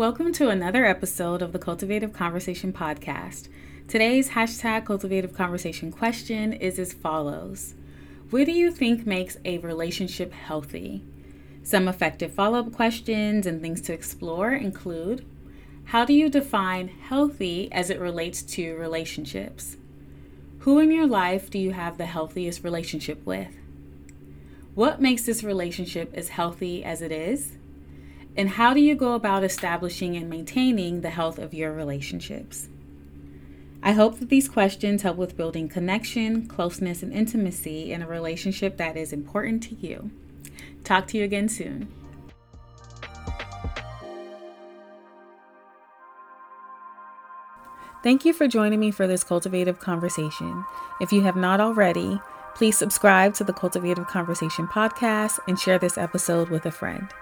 Welcome to another episode of the Cultivative Conversation podcast. Today's hashtag Cultivative Conversation question is as follows What do you think makes a relationship healthy? Some effective follow up questions and things to explore include How do you define healthy as it relates to relationships? Who in your life do you have the healthiest relationship with? What makes this relationship as healthy as it is? And how do you go about establishing and maintaining the health of your relationships? I hope that these questions help with building connection, closeness, and intimacy in a relationship that is important to you. Talk to you again soon. Thank you for joining me for this cultivative conversation. If you have not already, please subscribe to the Cultivative Conversation podcast and share this episode with a friend.